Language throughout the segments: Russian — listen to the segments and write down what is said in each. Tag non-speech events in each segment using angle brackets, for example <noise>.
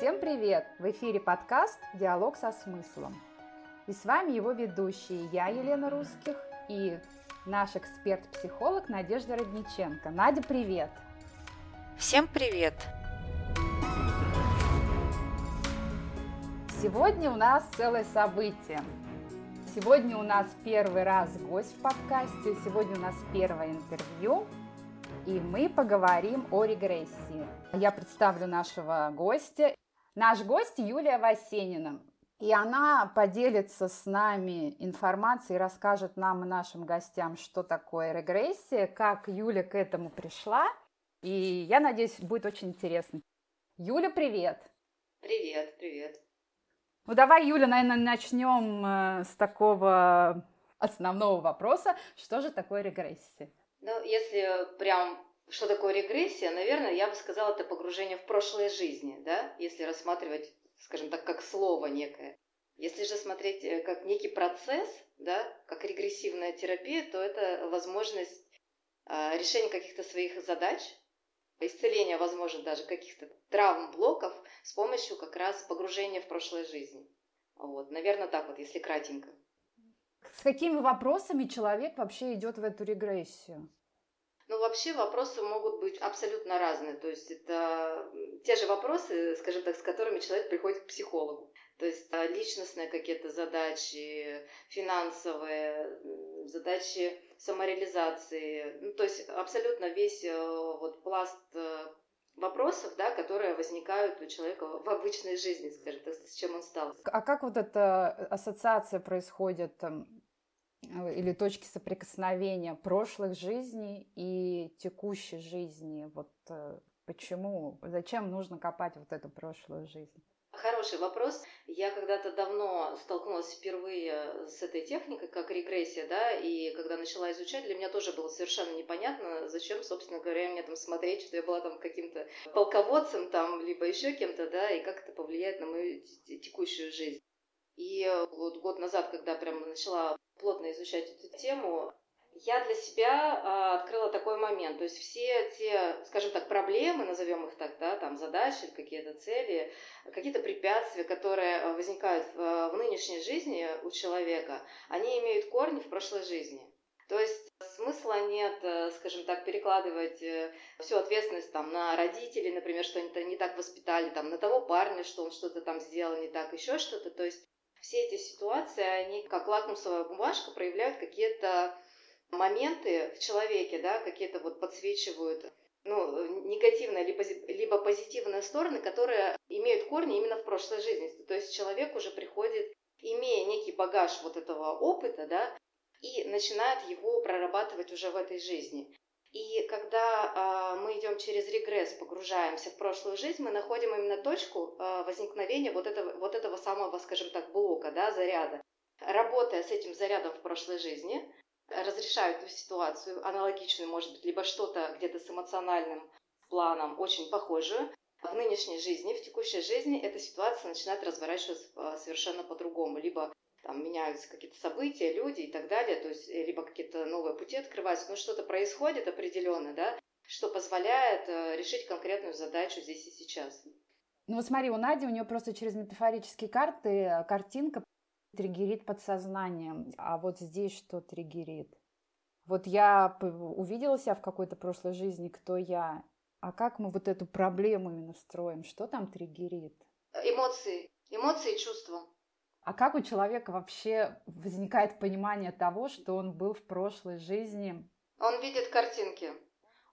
Всем привет! В эфире подкаст «Диалог со смыслом». И с вами его ведущие я, Елена Русских, и наш эксперт-психолог Надежда Родниченко. Надя, привет! Всем привет! Сегодня у нас целое событие. Сегодня у нас первый раз гость в подкасте, сегодня у нас первое интервью, и мы поговорим о регрессии. Я представлю нашего гостя. Наш гость Юлия Васенина. И она поделится с нами информацией, расскажет нам и нашим гостям, что такое регрессия, как Юля к этому пришла. И я надеюсь, будет очень интересно. Юля, привет! Привет, привет. Ну давай, Юля, наверное, начнем э, с такого основного вопроса. Что же такое регрессия? Ну, если прям что такое регрессия, наверное, я бы сказала, это погружение в прошлое жизни, да, если рассматривать, скажем так, как слово некое. Если же смотреть э, как некий процесс, да, как регрессивная терапия, то это возможность э, решения каких-то своих задач, исцеления, возможно, даже каких-то травм, блоков с помощью как раз погружения в прошлое жизни. Вот, наверное, так вот, если кратенько. С какими вопросами человек вообще идет в эту регрессию? Ну, вообще вопросы могут быть абсолютно разные. То есть это те же вопросы, скажем так, с которыми человек приходит к психологу. То есть а, личностные какие-то задачи, финансовые, задачи самореализации. Ну, то есть абсолютно весь э, вот пласт э, вопросов, да, которые возникают у человека в обычной жизни, скажем так, с чем он стал. А как вот эта ассоциация происходит Э, или точки соприкосновения прошлых жизней и текущей жизни. Вот э, почему, зачем нужно копать вот эту прошлую жизнь? Хороший вопрос. Я когда-то давно столкнулась впервые с этой техникой, как регрессия, да, и когда начала изучать, для меня тоже было совершенно непонятно, зачем, собственно говоря, мне там смотреть, что я была там каким-то полководцем там, либо еще кем-то, да, и как это повлияет на мою текущую жизнь. И вот год назад, когда прям начала плотно изучать эту тему, я для себя а, открыла такой момент. То есть все те, скажем так, проблемы, назовем их так, да, там задачи, какие-то цели, какие-то препятствия, которые возникают в, в нынешней жизни у человека, они имеют корни в прошлой жизни. То есть смысла нет, э, скажем так, перекладывать э, всю ответственность там, на родителей, например, что они не так воспитали, там, на того парня, что он что-то там сделал не так, еще что-то. То есть все эти ситуации, они как лакмусовая бумажка проявляют какие-то моменты в человеке, да, какие-то вот подсвечивают ну, негативные либо позитивные стороны, которые имеют корни именно в прошлой жизни. То есть человек уже приходит, имея некий багаж вот этого опыта, да, и начинает его прорабатывать уже в этой жизни. И когда э, мы идем через регресс, погружаемся в прошлую жизнь, мы находим именно точку э, возникновения вот этого, вот этого самого, скажем так, блока, да, заряда. Работая с этим зарядом в прошлой жизни, разрешают эту ситуацию аналогичную, может быть, либо что-то где-то с эмоциональным планом очень похожую, в нынешней жизни, в текущей жизни эта ситуация начинает разворачиваться а, совершенно по-другому. Либо там меняются какие-то события, люди и так далее, то есть э, либо какие-то новые пути открываются, но что-то происходит определенно, да, что позволяет э, решить конкретную задачу здесь и сейчас. Ну вот смотри, у Нади, у нее просто через метафорические карты э, картинка триггерит подсознанием, а вот здесь что триггерит? Вот я увидела себя в какой-то прошлой жизни, кто я, а как мы вот эту проблему именно строим, что там триггерит? Эмоции, эмоции и чувства. А как у человека вообще возникает понимание того, что он был в прошлой жизни? Он видит картинки.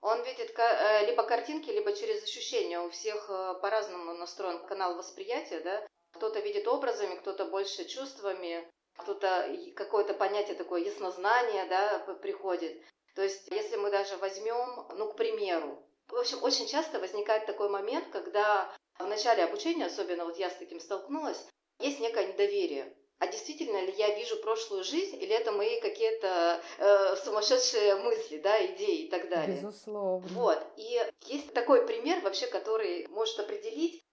Он видит э, либо картинки, либо через ощущения. У всех э, по-разному настроен канал восприятия, да. Кто-то видит образами, кто-то больше чувствами, кто-то какое-то понятие такое яснознание, да, приходит. То есть, если мы даже возьмем, ну, к примеру, в общем, очень часто возникает такой момент, когда в начале обучения, особенно вот я с таким столкнулась, есть некое недоверие. А действительно ли я вижу прошлую жизнь, или это мои какие-то э, сумасшедшие мысли, да, идеи и так далее? Безусловно. Вот. И есть такой пример вообще, который может определить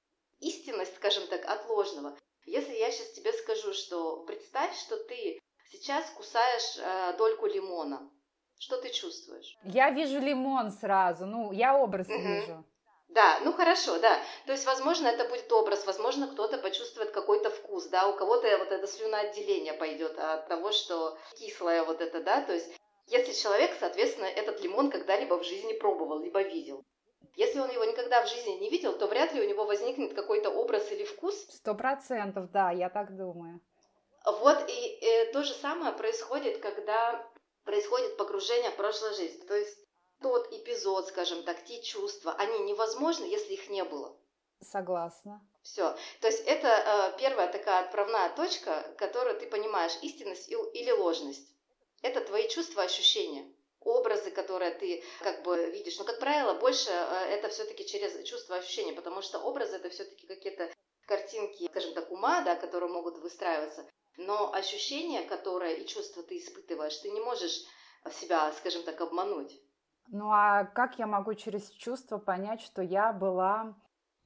истинность, скажем так, от ложного. Если я сейчас тебе скажу, что представь, что ты сейчас кусаешь э, дольку лимона, что ты чувствуешь? Я вижу лимон сразу, ну, я образ угу. вижу. Да, ну хорошо, да. То есть, возможно, это будет образ, возможно, кто-то почувствует какой-то вкус, да, у кого-то вот это слюноотделение пойдет от того, что кислое вот это, да, то есть если человек, соответственно, этот лимон когда-либо в жизни пробовал, либо видел. Если он его никогда в жизни не видел, то вряд ли у него возникнет какой-то образ или вкус. Сто процентов, да, я так думаю. Вот и э, то же самое происходит, когда происходит погружение в прошлую жизнь. То есть тот эпизод, скажем так, те чувства, они невозможны, если их не было. Согласна. Все. То есть это э, первая такая отправная точка, которую ты понимаешь, истинность или ложность. Это твои чувства, ощущения образы, которые ты как бы видишь. Но, как правило, больше э, это все-таки через чувства, ощущения, потому что образы это все-таки какие-то картинки, скажем так, ума, да, которые могут выстраиваться. Но ощущения, которые и чувства ты испытываешь, ты не можешь себя, скажем так, обмануть. Ну а как я могу через чувства понять, что я была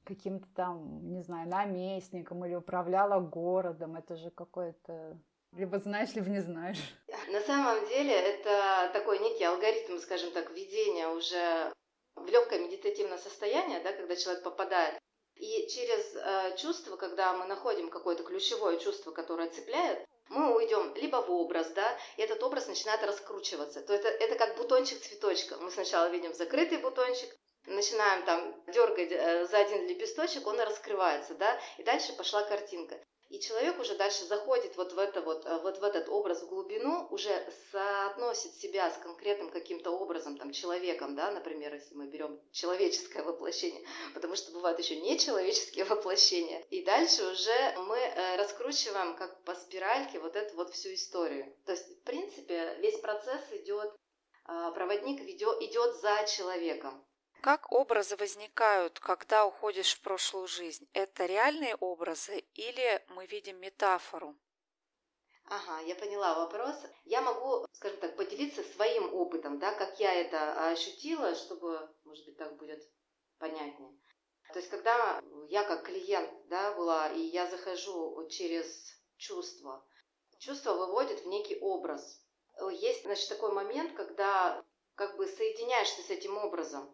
каким-то там, не знаю, наместником или управляла городом? Это же какое-то... Либо знаешь, либо не знаешь. На самом деле это такой некий алгоритм, скажем так, введения уже в легкое медитативное состояние, да, когда человек попадает и через э, чувство, когда мы находим какое-то ключевое чувство, которое цепляет, мы уйдем либо в образ, да, и этот образ начинает раскручиваться. То это, это как бутончик цветочка. Мы сначала видим закрытый бутончик, начинаем там дергать э, за один лепесточек, он раскрывается, да, и дальше пошла картинка. И человек уже дальше заходит вот в, это вот, э, вот в этот образ в глубину, уже соотносит себя с конкретным каким-то образом, там, человеком, да, например, если мы берем человеческое воплощение, <laughs> потому что бывают еще нечеловеческие <laughs> воплощения. И дальше уже мы э, раскручиваем как по спиральке вот эту вот всю историю. То есть, в принципе, весь процесс идет, а, проводник идет за человеком. Как образы возникают, когда уходишь в прошлую жизнь? Это реальные образы или мы видим метафору? Ага, я поняла вопрос. Я могу, скажем так, поделиться своим опытом, да, как я это ощутила, чтобы, может быть, так будет понятнее. То есть, когда я как клиент, да, была, и я захожу через чувство, чувство выводит в некий образ. Есть, значит, такой момент, когда как бы соединяешься с этим образом.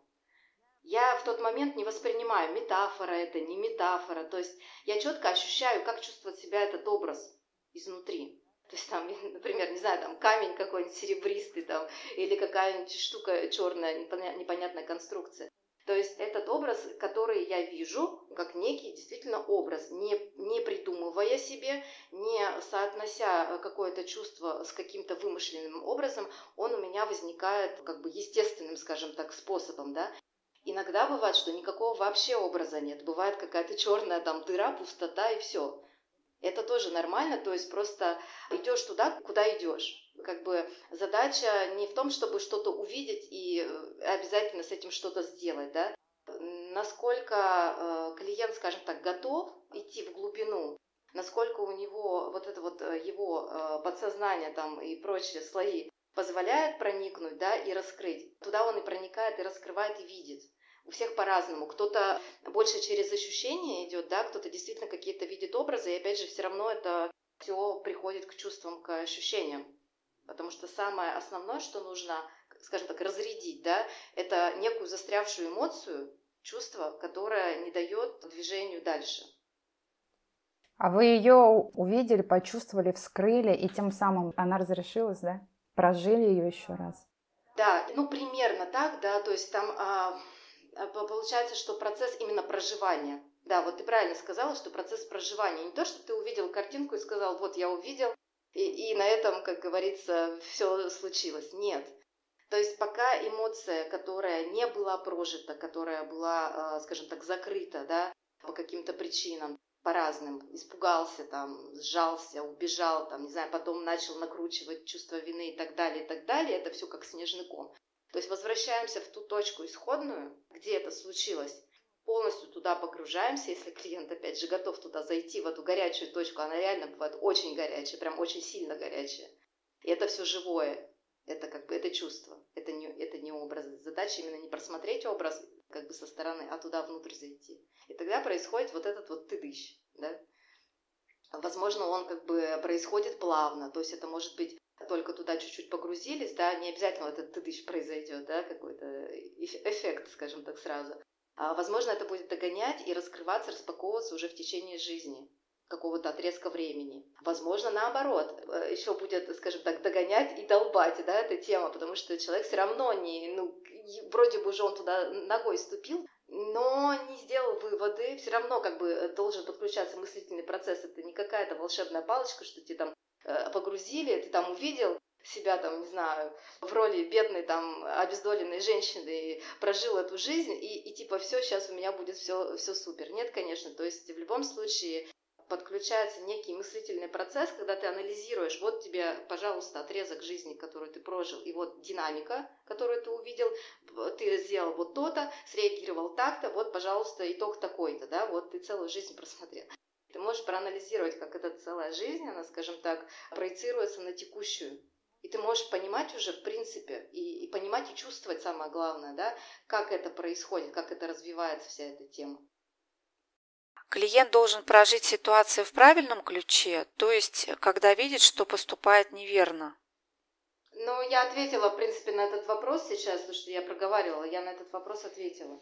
Я в тот момент не воспринимаю, метафора это, не метафора. То есть я четко ощущаю, как чувствует себя этот образ изнутри. То есть там, <laughs> например, не знаю, там камень какой-нибудь серебристый там, или какая-нибудь штука черная, непонятная конструкция. То есть этот образ, который я вижу, как некий действительно образ, не, не придумывая себе, не соотнося какое-то чувство с каким-то вымышленным образом, он у меня возникает как бы естественным, скажем так, способом, да. Иногда бывает, что никакого вообще образа нет. Бывает какая-то черная там дыра, пустота и все. Это тоже нормально, то есть просто идешь туда, куда идешь. Как бы задача не в том, чтобы что-то увидеть и э, обязательно с этим что-то сделать, да. Насколько э, клиент, скажем так, готов идти в глубину, насколько у него вот это вот э, его подсознание там и прочие слои позволяет проникнуть, да, и раскрыть. Туда он и проникает, и раскрывает, и видит. У всех по-разному. Кто-то больше через ощущения идет, да, кто-то действительно какие-то видит образы, и опять же, все равно это все приходит к чувствам, к ощущениям. Потому что самое основное, что нужно, скажем так, разрядить, да, это некую застрявшую эмоцию, чувство, которое не дает движению дальше. А вы ее увидели, почувствовали, вскрыли, и тем самым она разрешилась, да? Прожили ее еще раз? Да, ну примерно так, да, то есть там а, получается, что процесс именно проживания. Да, вот ты правильно сказала, что процесс проживания. Не то, что ты увидел картинку и сказал, вот я увидел, и, и на этом, как говорится, все случилось. Нет. То есть пока эмоция, которая не была прожита, которая была, а, скажем так, закрыта, да, по каким-то причинам, по разным, испугался, там, сжался, убежал, там, не знаю, потом начал накручивать чувство вины и так далее, и так далее, это все как снежный ком. То есть возвращаемся в ту точку исходную, где это случилось, полностью туда погружаемся, если клиент, опять же, готов туда зайти, в эту горячую точку, она реально бывает очень горячая, прям очень сильно горячая. И это все живое, это как бы это чувство, это не, это не образ. Задача именно не просмотреть образ как бы со стороны, а туда внутрь зайти. И тогда происходит вот этот вот тыдыщ, да. Возможно, он как бы происходит плавно, то есть это может быть только туда чуть-чуть погрузились, да, не обязательно этот тыдыщ произойдет, да, какой-то эффект, скажем так, сразу. А, возможно, это будет догонять и раскрываться, распаковываться уже в течение жизни какого-то отрезка времени. Возможно, наоборот, э, еще будет, скажем так, догонять и долбать, да, эта тема, потому что человек все равно не, ну, вроде бы уже он туда ногой ступил, но не сделал выводы, все равно как бы должен подключаться мыслительный процесс, это не какая-то волшебная палочка, что тебе там э, погрузили, ты там увидел, себя там, не знаю, в роли бедной там обездоленной женщины прожил эту жизнь и, и типа все, сейчас у меня будет все, все супер. Нет, конечно, то есть в любом случае подключается некий мыслительный процесс, когда ты анализируешь, вот тебе, пожалуйста, отрезок жизни, который ты прожил, и вот динамика, которую ты увидел, ты сделал вот то-то, среагировал так-то, вот, пожалуйста, итог такой-то, да, вот ты целую жизнь просмотрел. Ты можешь проанализировать, как эта целая жизнь, она, скажем так, проецируется на текущую. И ты можешь понимать уже, в принципе, и, и понимать и чувствовать самое главное, да, как это происходит, как это развивается вся эта тема. Клиент должен прожить ситуацию в правильном ключе, то есть когда видит, что поступает неверно. Ну, я ответила, в принципе, на этот вопрос сейчас, потому что я проговаривала, я на этот вопрос ответила.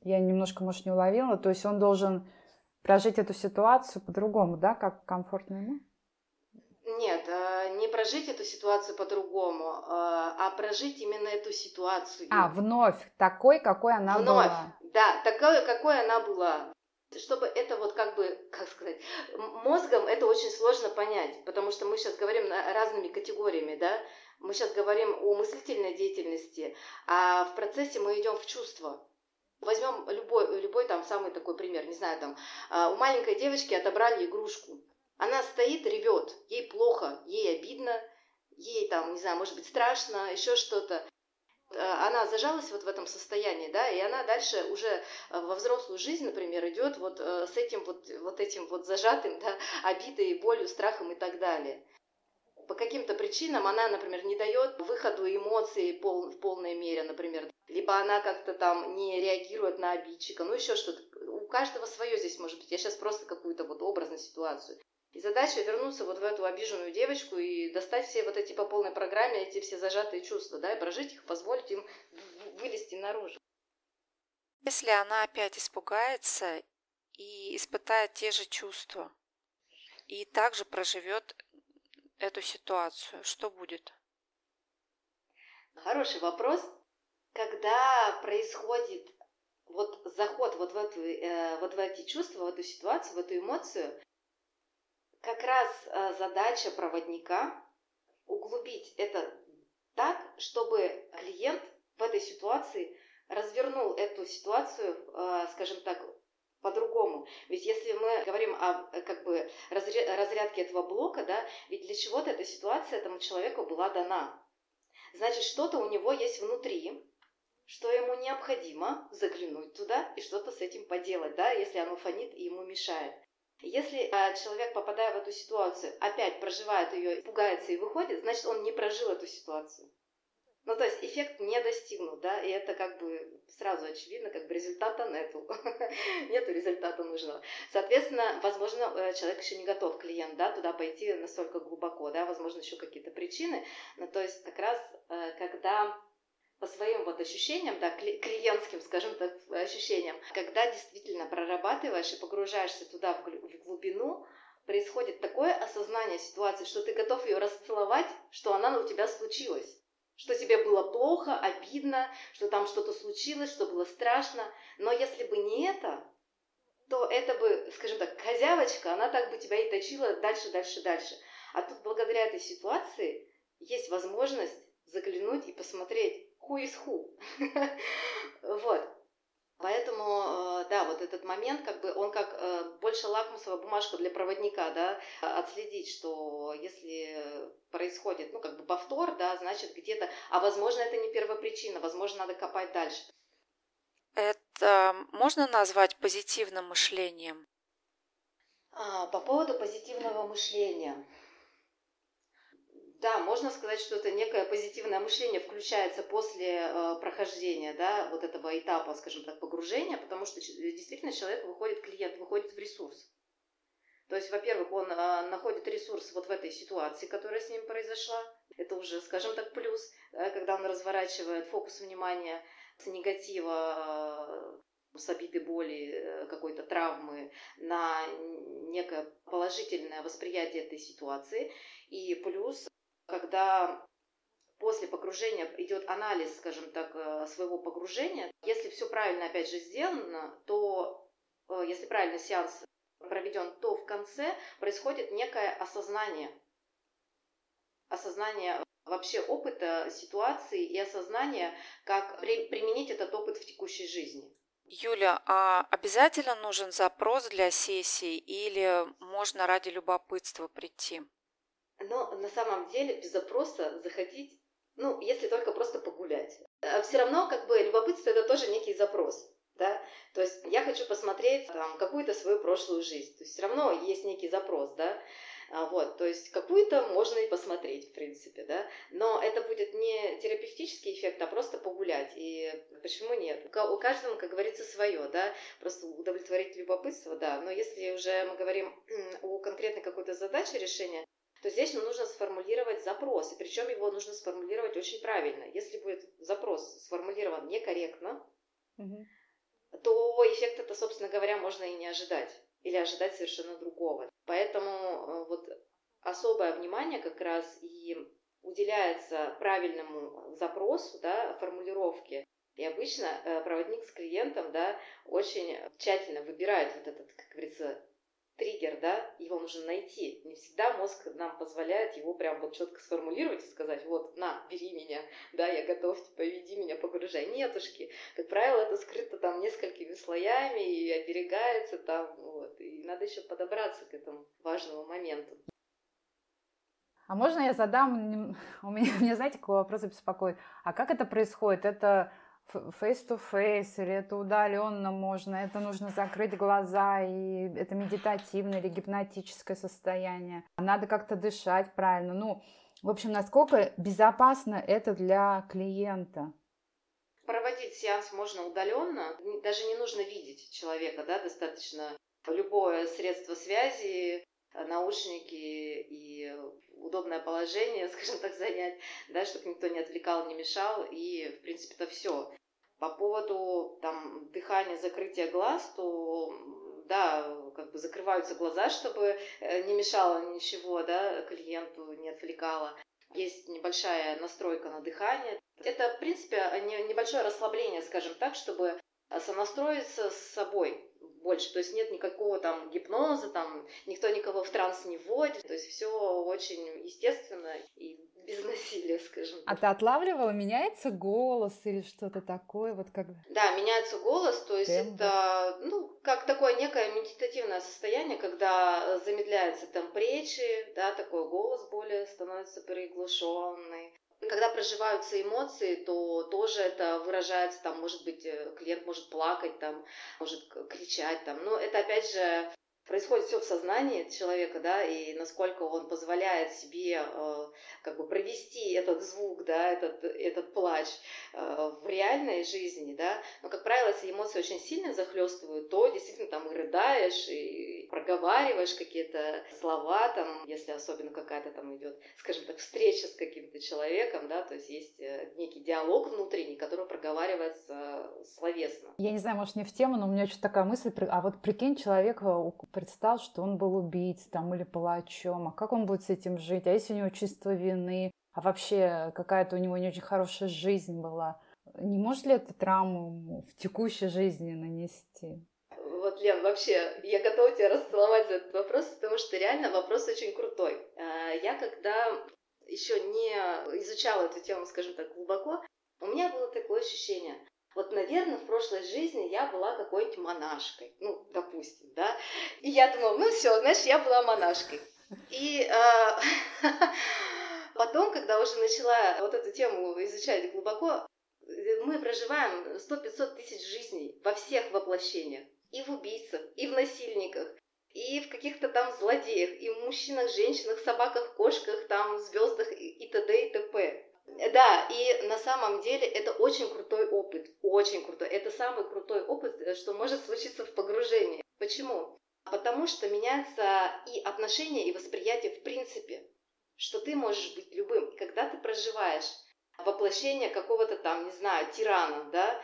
Я немножко, может, не уловила, то есть он должен прожить эту ситуацию по-другому, да, как комфортно ему? Нет, э, не прожить эту ситуацию по-другому, э, а прожить именно эту ситуацию. А, вновь такой, какой она вновь, была. Да, такой, какой она была чтобы это вот как бы, как сказать, мозгом это очень сложно понять, потому что мы сейчас говорим разными категориями, да, мы сейчас говорим о мыслительной деятельности, а в процессе мы идем в чувство. Возьмем любой, любой там самый такой пример, не знаю, там, а, у маленькой девочки отобрали игрушку, она стоит, ревет, ей плохо, ей обидно, ей там, не знаю, может быть страшно, еще что-то. Э, она зажалась вот в этом состоянии, да, и она дальше уже э, во взрослую жизнь, например, идет вот э, с этим вот, вот этим вот зажатым, да, обидой, болью, страхом и так далее. По каким-то причинам она, например, не дает выходу эмоций пол, в полной мере, например, либо она как-то там не реагирует на обидчика, ну еще что-то. У каждого свое здесь может быть. Я сейчас просто какую-то вот образную ситуацию. И задача вернуться вот в эту обиженную девочку и достать все вот эти по полной программе, эти все зажатые чувства, да, и прожить их, позволить им вылезти наружу. Если она опять испугается и испытает те же чувства, и также проживет эту ситуацию, что будет? Хороший вопрос. Когда происходит вот заход вот в, эту, э, вот в эти чувства, в эту ситуацию, в эту эмоцию, как раз э, задача проводника углубить это так, чтобы клиент в этой ситуации развернул эту ситуацию, э, скажем так, по-другому. Ведь если мы говорим о э, как бы разрядке этого блока, да, ведь для чего-то эта ситуация этому человеку была дана. Значит, что-то у него есть внутри, что ему необходимо заглянуть туда и что-то с этим поделать, да, если оно фонит и ему мешает. Если а, человек, попадая в эту ситуацию, опять проживает ее, пугается и выходит, значит, он не прожил эту ситуацию. Ну, то есть эффект не достигнут, да, и это как бы сразу очевидно, как бы результата нету, <laughs> нету результата нужного. Соответственно, возможно, э, человек еще не готов, клиент, да, туда пойти настолько глубоко, да, возможно, еще какие-то причины, но то есть как раз, э, когда по своим вот ощущениям, да, клиентским, скажем так, ощущениям, когда действительно прорабатываешь и погружаешься туда в глубину, происходит такое осознание ситуации, что ты готов ее расцеловать, что она у тебя случилась. Что тебе было плохо, обидно, что там что-то случилось, что было страшно. Но если бы не это, то это бы, скажем так, козявочка, она так бы тебя и точила дальше, дальше, дальше. А тут благодаря этой ситуации есть возможность заглянуть и посмотреть, who is who. <laughs> вот. Поэтому, э, да, вот этот момент, как бы, он как э, больше лакмусовая бумажка для проводника, да, отследить, что если происходит, ну, как бы повтор, да, значит, где-то, а возможно, это не первопричина, возможно, надо копать дальше. Это можно назвать позитивным мышлением? А, по поводу позитивного мышления. Да, можно сказать, что это некое позитивное мышление включается после э, прохождения да, вот этого этапа, скажем так, погружения, потому что действительно человек выходит, клиент выходит в ресурс. То есть, во-первых, он э, находит ресурс вот в этой ситуации, которая с ним произошла. Это уже, скажем так, плюс, э, когда он разворачивает фокус внимания с негатива с обиды боли, э, какой-то травмы на некое положительное восприятие этой ситуации. И плюс, когда после погружения идет анализ, скажем так, э, своего погружения, если все правильно, опять же, сделано, то э, если правильно сеанс проведен, то в конце происходит некое осознание. Осознание вообще опыта ситуации и осознание, как применить этот опыт в текущей жизни. Юля, а обязательно нужен запрос для сессии или можно ради любопытства прийти? Но на самом деле без запроса заходить, ну, если только просто погулять. А все равно как бы любопытство это тоже некий запрос. Да? То есть я хочу посмотреть там, какую-то свою прошлую жизнь. То есть все равно есть некий запрос, да. А, вот, то есть какую-то можно и посмотреть, в принципе, да, но это будет не терапевтический эффект, а просто погулять, и почему нет? У каждого, как говорится, свое, да, просто удовлетворить любопытство, да, но если уже мы говорим <clears throat> о конкретной какой-то задаче решения, то здесь нужно сформулировать запрос, и причем его нужно сформулировать очень правильно. Если будет запрос сформулирован некорректно, угу. то эффект это, собственно говоря, можно и не ожидать или ожидать совершенно другого. Поэтому э, вот особое внимание как раз и уделяется правильному запросу, да, формулировке. И обычно э, проводник с клиентом, да, очень тщательно выбирает вот этот, как говорится, триггер, да, его нужно найти. Не всегда мозг нам позволяет его прям вот четко сформулировать и сказать, вот, на, бери меня, да, я готов, типа, веди меня, погружай. Нетушки. Как правило, это скрыто там несколькими слоями и оберегается там, вот. И надо еще подобраться к этому важному моменту. А можно я задам, <laughs> у меня, меня знаете, какой вопрос беспокоит? А как это происходит? Это face-to-face, или это удаленно можно, это нужно закрыть глаза, и это медитативное или гипнотическое состояние. Надо как-то дышать правильно. Ну, в общем, насколько безопасно это для клиента? Проводить сеанс можно удаленно, даже не нужно видеть человека, да, достаточно любое средство связи, наушники и удобное положение, <laughs> скажем так, занять, да, чтобы никто не отвлекал, не мешал, и, в принципе, это все. По поводу там дыхания, закрытия глаз, то да, как бы закрываются глаза, чтобы э, не мешало ничего, да, клиенту, не отвлекало. Есть небольшая настройка на дыхание. Это, в принципе, небольшое расслабление, скажем так, чтобы сонастроиться с собой, больше. То есть нет никакого там гипноза, там никто никого в транс не вводит. То есть все очень естественно и без <laughs> насилия, скажем так. А ты отлавливала, меняется голос или что-то такое? Вот как... Да, меняется голос, то есть темп. это, ну, как такое некое медитативное состояние, когда замедляется темп речи, да, такой голос более становится приглушенный когда проживаются эмоции, то тоже это выражается, там, может быть, э, клиент может плакать, там, может кричать, там, но это, опять же, происходит все в сознании человека, да, и насколько он позволяет себе э, как бы провести этот звук, да, этот, этот плач э, в реальной жизни, да, но, как правило, если эмоции очень сильно захлестывают, то действительно там и рыдаешь, и проговариваешь какие-то слова, там, если особенно какая-то там идет, скажем так, встреча с каким-то человеком, да, то есть есть э, некий диалог внутренний, который проговаривается словесно. Я не знаю, может, не в тему, но у меня что-то такая мысль, а вот прикинь, человек представил, что он был убийцей там или палачом, а как он будет с этим жить? А если у него чувство вины? А вообще какая-то у него не очень хорошая жизнь была? Не может ли это травму в текущей жизни нанести? Вот, Лен, вообще, я готова тебя расцеловать за этот вопрос, потому что реально вопрос очень крутой. А, я когда еще не изучала эту тему, скажем так, глубоко, у меня было такое ощущение, вот, наверное, в прошлой жизни я была какой-нибудь монашкой, ну, допустим, да. И я думала, ну все, значит, я была монашкой. И э, <laughs> потом, когда уже начала вот эту тему изучать глубоко, мы проживаем 100-500 тысяч жизней во всех воплощениях. И в убийцах, и в насильниках, и в каких-то там злодеях, и в мужчинах, женщинах, собаках, кошках, там, звездах и т.д. и т.п. Да, и на самом деле это очень крутой опыт, очень крутой. Это самый крутой опыт, э, что может случиться в погружении. Почему? Потому что меняется и отношение, и восприятие в принципе, что ты можешь быть любым. И когда ты проживаешь воплощение какого-то там, не знаю, тирана, да,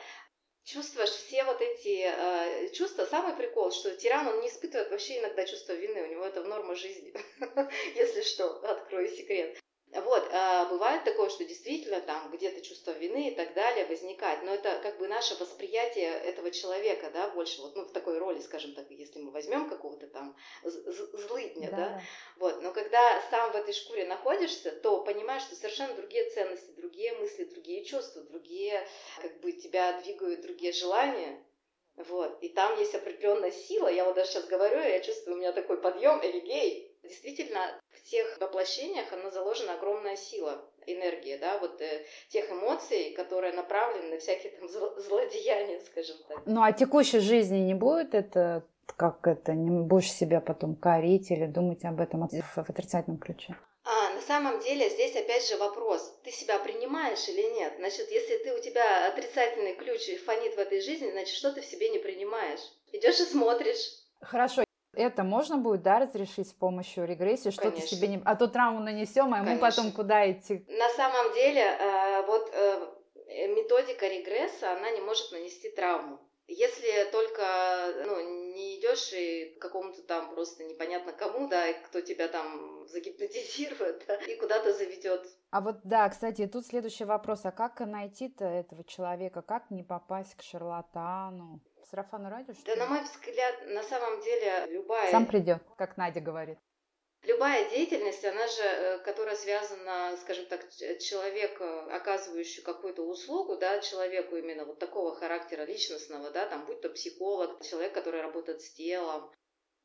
чувствуешь все вот эти э, чувства. Самый прикол, что тиран, он не испытывает вообще иногда чувство вины, у него это в норма жизни, <laughs> если что, открою секрет. Вот, а бывает такое, что действительно там где-то чувство вины и так далее возникает, но это как бы наше восприятие этого человека, да, больше вот, ну, в такой роли, скажем так, если мы возьмем какого-то там злыдня, да. да, вот, но когда сам в этой шкуре находишься, то понимаешь, что совершенно другие ценности, другие мысли, другие чувства, другие, как бы тебя двигают другие желания, вот, и там есть определенная сила, я вот даже сейчас говорю, я чувствую, у меня такой подъем, элегей, Действительно, в тех воплощениях она заложена огромная сила, энергия, да, вот э, тех эмоций, которые направлены на всякие там злодеяния, скажем так. Ну, а текущей жизни не будет это, как это, не будешь себя потом корить или думать об этом в отрицательном ключе? А, на самом деле здесь опять же вопрос, ты себя принимаешь или нет? Значит, если ты у тебя отрицательный ключ и фонит в этой жизни, значит, что ты в себе не принимаешь? Идешь и смотришь. Хорошо, это можно будет, да, разрешить с помощью регрессии, что ты себе не... А то травму нанесем, а ему потом куда идти? На самом деле, э, вот э, методика регресса, она не может нанести травму. Если только ну, не идешь и какому-то там просто непонятно кому, да, и кто тебя там загипнотизирует, да, и куда-то заведет. А вот да, кстати, тут следующий вопрос. А как найти-то этого человека? Как не попасть к шарлатану? Сарафанное радио? Что да, на мой взгляд, на самом деле любая... Сам придет, как Надя говорит. Любая деятельность, она же, э, которая связана, скажем так, человек, оказывающий какую-то услугу, да, человеку именно вот такого характера личностного, да, там, будь то психолог, человек, который работает с телом,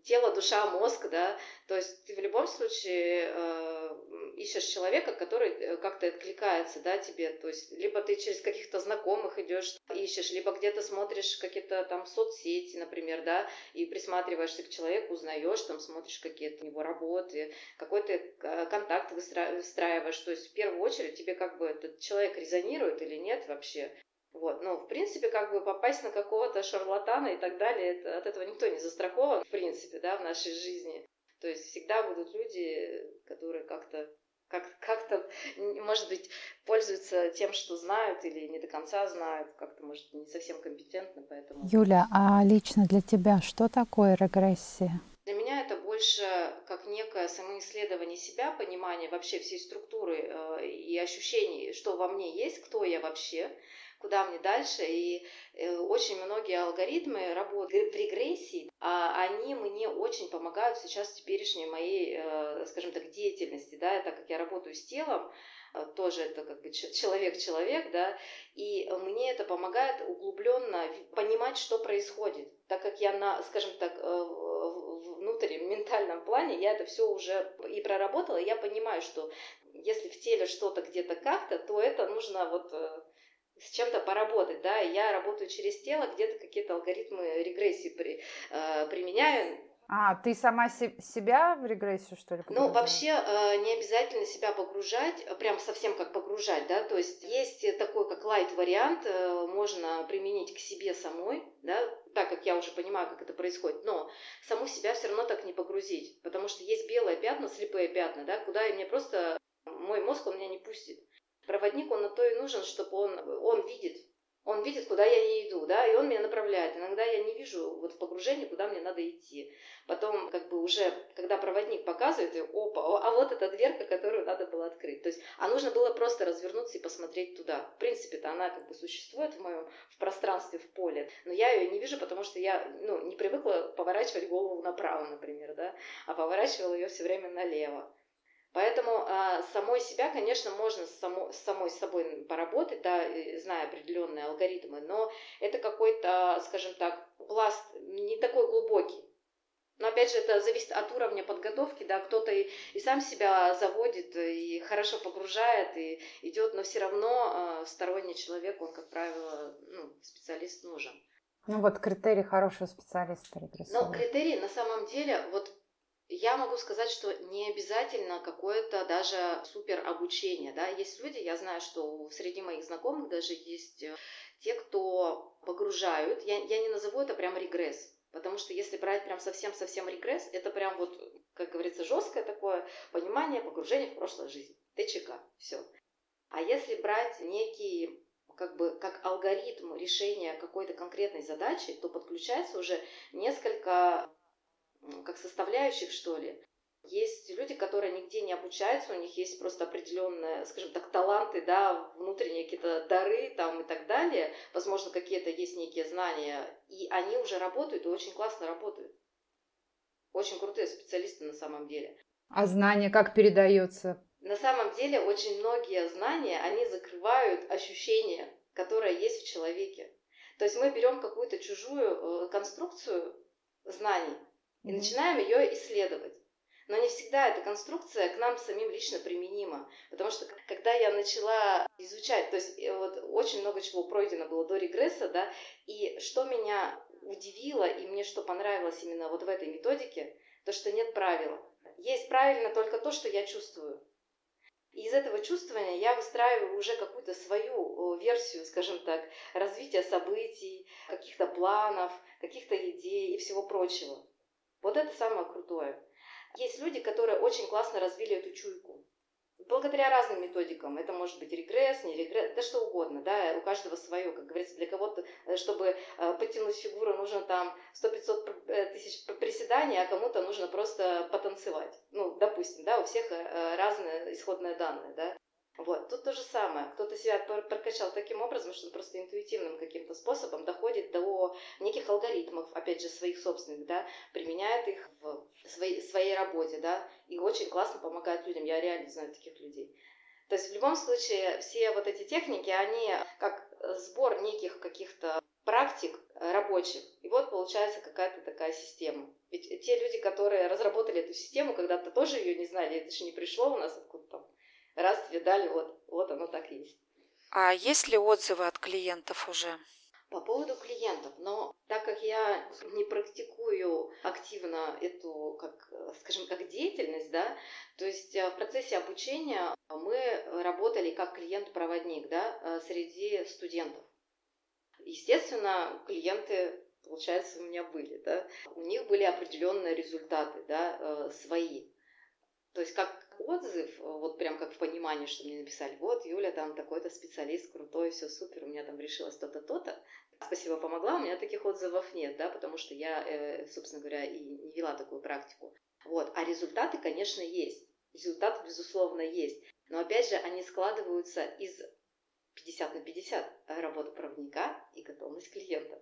тело, душа, мозг, да, то есть ты в любом случае э, ищешь человека, который э, как-то откликается, да, тебе, то есть либо ты через каких-то знакомых идешь, ищешь, либо где-то смотришь какие-то там соцсети, например, да, и присматриваешься к человеку, узнаешь, там смотришь какие-то его работы, какой-то э, контакт выстраиваешь, то есть в первую очередь тебе как бы этот человек резонирует или нет вообще, вот, но в принципе, как бы попасть на какого-то шарлатана и так далее, это, от этого никто не застрахован, в принципе, да, в нашей жизни. То есть всегда будут люди, которые как-то как, как-то, может быть, пользуются тем, что знают или не до конца знают, как-то, может, не совсем компетентны, поэтому... Юля, а лично для тебя что такое регрессия? Для меня это больше как некое самоисследование себя, понимание вообще всей структуры э, и ощущений, что во мне есть, кто я вообще, куда мне дальше. И э, очень многие алгоритмы работают в регрессии, а они мне очень помогают сейчас в теперешней моей, э, скажем так, деятельности, да, так как я работаю с телом, э, тоже это как бы человек-человек, да, и мне это помогает углубленно понимать, что происходит, так как я на, скажем так, внутреннем ментальном плане я это все уже и проработала, я понимаю, что если в теле что-то где-то как-то, то это нужно вот с чем-то поработать, да, я работаю через тело, где-то какие-то алгоритмы регрессии при, э, применяю. А, ты сама се- себя в регрессию, что ли? Ну, вообще э, не обязательно себя погружать, прям совсем как погружать, да, то есть есть такой, как лайт-вариант, э, можно применить к себе самой, да, так как я уже понимаю, как это происходит, но саму себя все равно так не погрузить, потому что есть белое пятна, слепые пятна, да, куда мне просто мой мозг, он меня не пустит. Проводник, он на то и нужен, чтобы он, он видит, он видит, куда я не иду, да, и он меня направляет. Иногда я не вижу вот в погружении, куда мне надо идти. Потом, как бы уже, когда проводник показывает, и, опа, а вот эта дверка, которую надо было открыть. То есть, а нужно было просто развернуться и посмотреть туда. В принципе-то она как бы существует в моем, в пространстве, в поле, но я ее не вижу, потому что я, ну, не привыкла поворачивать голову направо, например, да, а поворачивала ее все время налево. Поэтому а, самой себя, конечно, можно с, само, самой собой поработать, да, зная определенные алгоритмы, но это какой-то, скажем так, пласт не такой глубокий. Но опять же, это зависит от уровня подготовки, да, кто-то и, и сам себя заводит, и хорошо погружает, и идет, но все равно э, сторонний человек, он, как правило, ну, специалист нужен. Ну вот критерий хорошего специалиста Ну, критерий на самом деле, вот я могу сказать, что не обязательно какое-то даже супер обучение. Да? Есть люди, я знаю, что среди моих знакомых даже есть э, те, кто погружают. Я, я не назову это прям регресс. Потому что если брать прям совсем-совсем регресс, это прям вот, как говорится, жесткое такое понимание погружения в прошлую жизнь. ТЧК, все. А если брать некий как бы как алгоритм решения какой-то конкретной задачи, то подключается уже несколько как составляющих, что ли. Есть люди, которые нигде не обучаются, у них есть просто определенные, скажем так, таланты, да, внутренние какие-то дары там и так далее. Возможно, какие-то есть некие знания, и они уже работают и очень классно работают. Очень крутые специалисты на самом деле. А знание как передается? На самом деле очень многие знания, они закрывают ощущение, которое есть в человеке. То есть мы берем какую-то чужую э, конструкцию знаний и начинаем ее исследовать. Но не всегда эта конструкция к нам самим лично применима. Потому что когда я начала изучать, то есть э, вот очень много чего пройдено было до регресса, да, и что меня удивило, и мне что понравилось именно вот в этой методике, то, что нет правила. Есть правильно только то, что я чувствую. И из этого чувствования я выстраиваю уже какую-то свою версию, скажем так, развития событий, каких-то планов, каких-то идей и всего прочего. Вот это самое крутое. Есть люди, которые очень классно развили эту чуйку. Благодаря разным методикам. Это может быть регресс, не регресс, да что угодно, да, у каждого свое, как говорится, для кого-то, э, чтобы э, подтянуть фигуру, нужно там 100-500 э, тысяч приседаний, а кому-то нужно просто потанцевать. Ну, допустим, да, у всех разные исходные данные, да. Вот, тут то же самое. Кто-то себя прокачал таким образом, что он просто интуитивным каким-то способом доходит до неких алгоритмов, опять же, своих собственных, да, применяет их в своей, своей работе, да, и очень классно помогает людям. Я реально знаю таких людей. То есть в любом случае все вот эти техники, они как сбор неких каких-то практик рабочих. И вот получается какая-то такая система. Ведь те люди, которые разработали эту систему, когда-то тоже ее не знали, это же не пришло у нас откуда-то раз тебе дали, вот, вот оно так есть. А есть ли отзывы от клиентов уже? По поводу клиентов, но так как я не практикую активно эту, как, скажем, как деятельность, да, то есть э, в процессе обучения мы работали как клиент-проводник, да, э, среди студентов. Естественно, клиенты, получается, у меня были, да, у них были определенные результаты, да, э, свои. То есть как отзыв, вот прям как в понимании, что мне написали, вот, Юля там такой-то специалист, крутой, все супер, у меня там решилось то-то, то-то. Спасибо, помогла, у меня таких отзывов нет, да, потому что я, э, собственно говоря, и не вела такую практику. Вот, а результаты, конечно, есть. Результаты, безусловно, есть. Но, опять же, они складываются из 50 на 50 работа проводника и готовность клиента.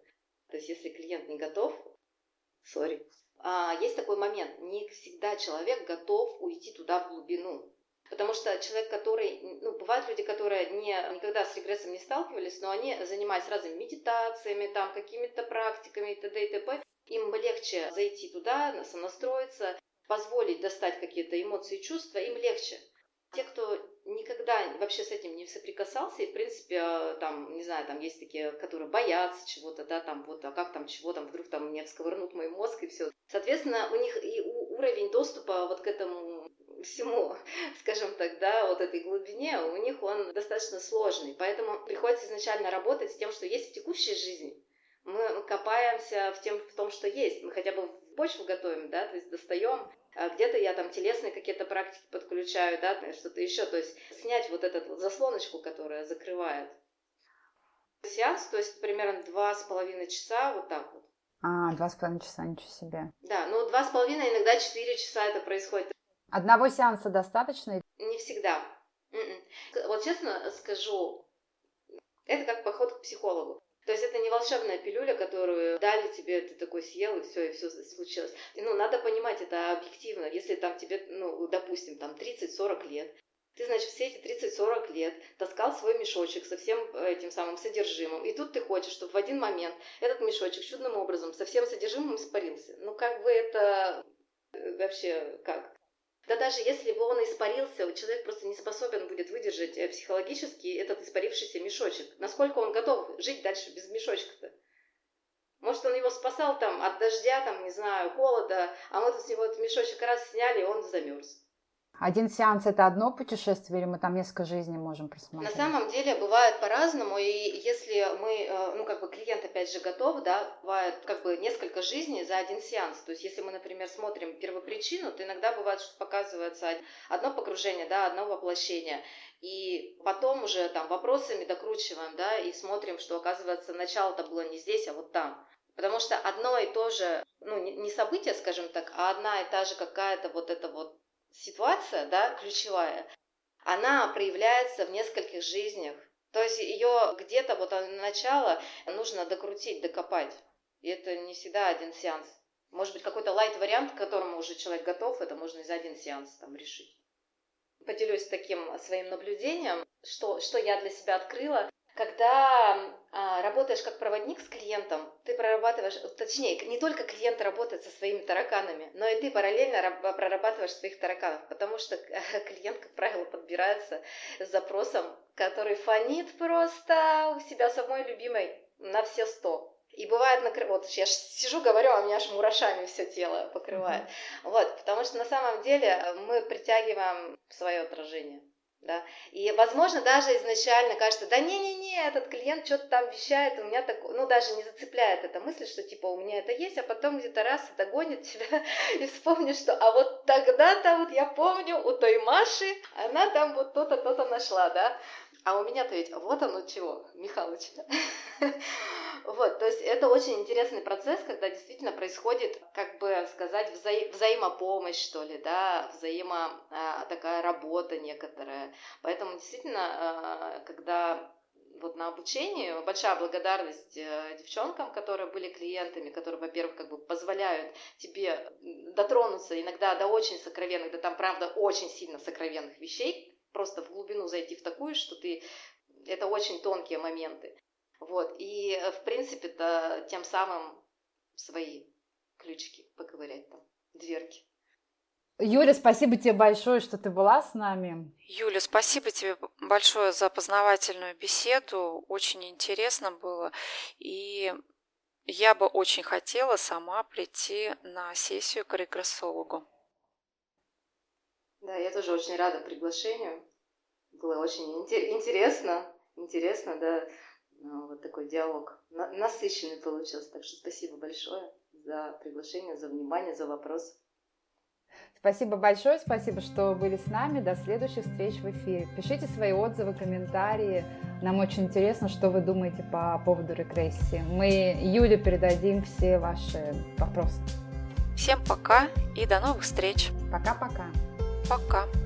То есть, если клиент не готов, сори, а, есть такой момент, не всегда человек готов уйти туда в глубину. Потому что человек, который, ну, бывают люди, которые не, никогда с регрессом не сталкивались, но они занимаются разными медитациями, там, какими-то практиками и т.д. и т.п. Им легче зайти туда, сонастроиться, позволить достать какие-то эмоции и чувства, им легче. Те, кто никогда вообще с этим не соприкасался, и, в принципе, э, там, не знаю, там есть такие, которые боятся чего-то, да, там, вот, а как там, чего там, вдруг там мне всковырнут мой мозг и все. Соответственно, у них и уровень доступа вот к этому всему, <laughs> скажем так, да, вот этой глубине, у них он достаточно сложный. Поэтому приходится изначально работать с тем, что есть в текущей жизни. Мы копаемся в, тем, в том, что есть. Мы хотя бы почву готовим, да, то есть достаем где-то я там телесные какие-то практики подключаю, да, что-то еще, то есть снять вот эту вот заслоночку, которая закрывает. Сеанс, то есть примерно два с половиной часа, вот так вот. А, два с половиной часа, ничего себе. Да, ну два с половиной, иногда четыре часа это происходит. Одного сеанса достаточно? Не всегда. М-м. Вот честно скажу, это как поход к психологу. То есть это не волшебная пилюля, которую дали тебе, ты такой съел, и все, и все случилось. Ну, надо понимать это объективно. Если там тебе, ну, допустим, там 30-40 лет, ты, значит, все эти 30-40 лет таскал свой мешочек со всем этим самым содержимым. И тут ты хочешь, чтобы в один момент этот мешочек чудным образом со всем содержимым испарился. Ну, как бы это э, вообще как? Да даже если бы он испарился, человек просто не способен будет выдержать э, психологически этот испарившийся мешочек. Насколько он готов жить дальше без мешочка-то? Может, он его спасал там от дождя, там, не знаю, холода, а мы тут с него этот мешочек раз сняли, и он замерз. Один сеанс это одно путешествие, или мы там несколько жизней можем просмотреть? На самом деле бывает по-разному, и если мы, э, ну как бы клиент опять же готов, да, бывает как бы несколько жизней за один сеанс. То есть если мы, например, смотрим первопричину, то иногда бывает, что показывается одно погружение, да, одно воплощение. И потом уже там вопросами докручиваем, да, и смотрим, что оказывается начало-то было не здесь, а вот там. Потому что одно и то же, ну не событие, скажем так, а одна и та же какая-то вот эта вот ситуация, да, ключевая, она проявляется в нескольких жизнях. То есть ее где-то вот начало нужно докрутить, докопать. И это не всегда один сеанс. Может быть, какой-то лайт-вариант, к которому уже человек готов, это можно за один сеанс там решить. Поделюсь таким своим наблюдением, что, что я для себя открыла. Когда а, работаешь как проводник с клиентом, ты прорабатываешь, точнее, не только клиент работает со своими тараканами, но и ты параллельно прорабатываешь своих тараканов, потому что <laughs> клиент, как правило, подбирается с запросом, который фонит просто у себя самой любимой на все сто. И бывает, накры... вот я сижу, говорю, а у меня аж мурашами все тело покрывает. Mm-hmm. Вот, потому что на самом деле мы притягиваем свое отражение. Да? И, возможно, даже изначально кажется, да не-не-не, этот клиент что-то там вещает, у меня так, ну, даже не зацепляет эта мысль, что, типа, у меня это есть, а потом где-то раз это гонит тебя <laughs> и вспомнишь, что, а вот тогда-то, вот я помню, у той Маши, она там вот то-то, то-то нашла, да, а у меня-то ведь вот оно чего, Михалыч. <laughs> Вот, то есть это очень интересный процесс, когда действительно происходит, как бы сказать, вза взаимопомощь, что ли, да, взаимо а, такая работа некоторая. Поэтому действительно, а, когда вот на обучении большая благодарность э, девчонкам, которые были клиентами, которые, во-первых, как бы позволяют тебе дотронуться иногда до очень сокровенных, да там, правда, очень сильно сокровенных вещей, просто в глубину зайти в такую, что ты... Это очень тонкие моменты. Вот, и, э, в принципе-то, тем самым свои ключики поковырять там, дверки. Юля, спасибо тебе большое, что ты была с нами. Юля, спасибо тебе большое за познавательную беседу. Очень интересно было. И я бы очень хотела сама прийти на сессию к регрессологу. Да, я тоже очень рада приглашению. Было очень интересно. Интересно, да. Ну, вот такой диалог насыщенный получился. Так что спасибо большое за приглашение, за внимание, за вопрос. Спасибо большое, спасибо, что были с нами. До следующих встреч в эфире. Пишите свои отзывы, комментарии. Нам очень интересно, что вы думаете по поводу регрессии. Мы Юле передадим все ваши вопросы. Всем пока и до новых встреч. Пока-пока. Пока. -пока. пока.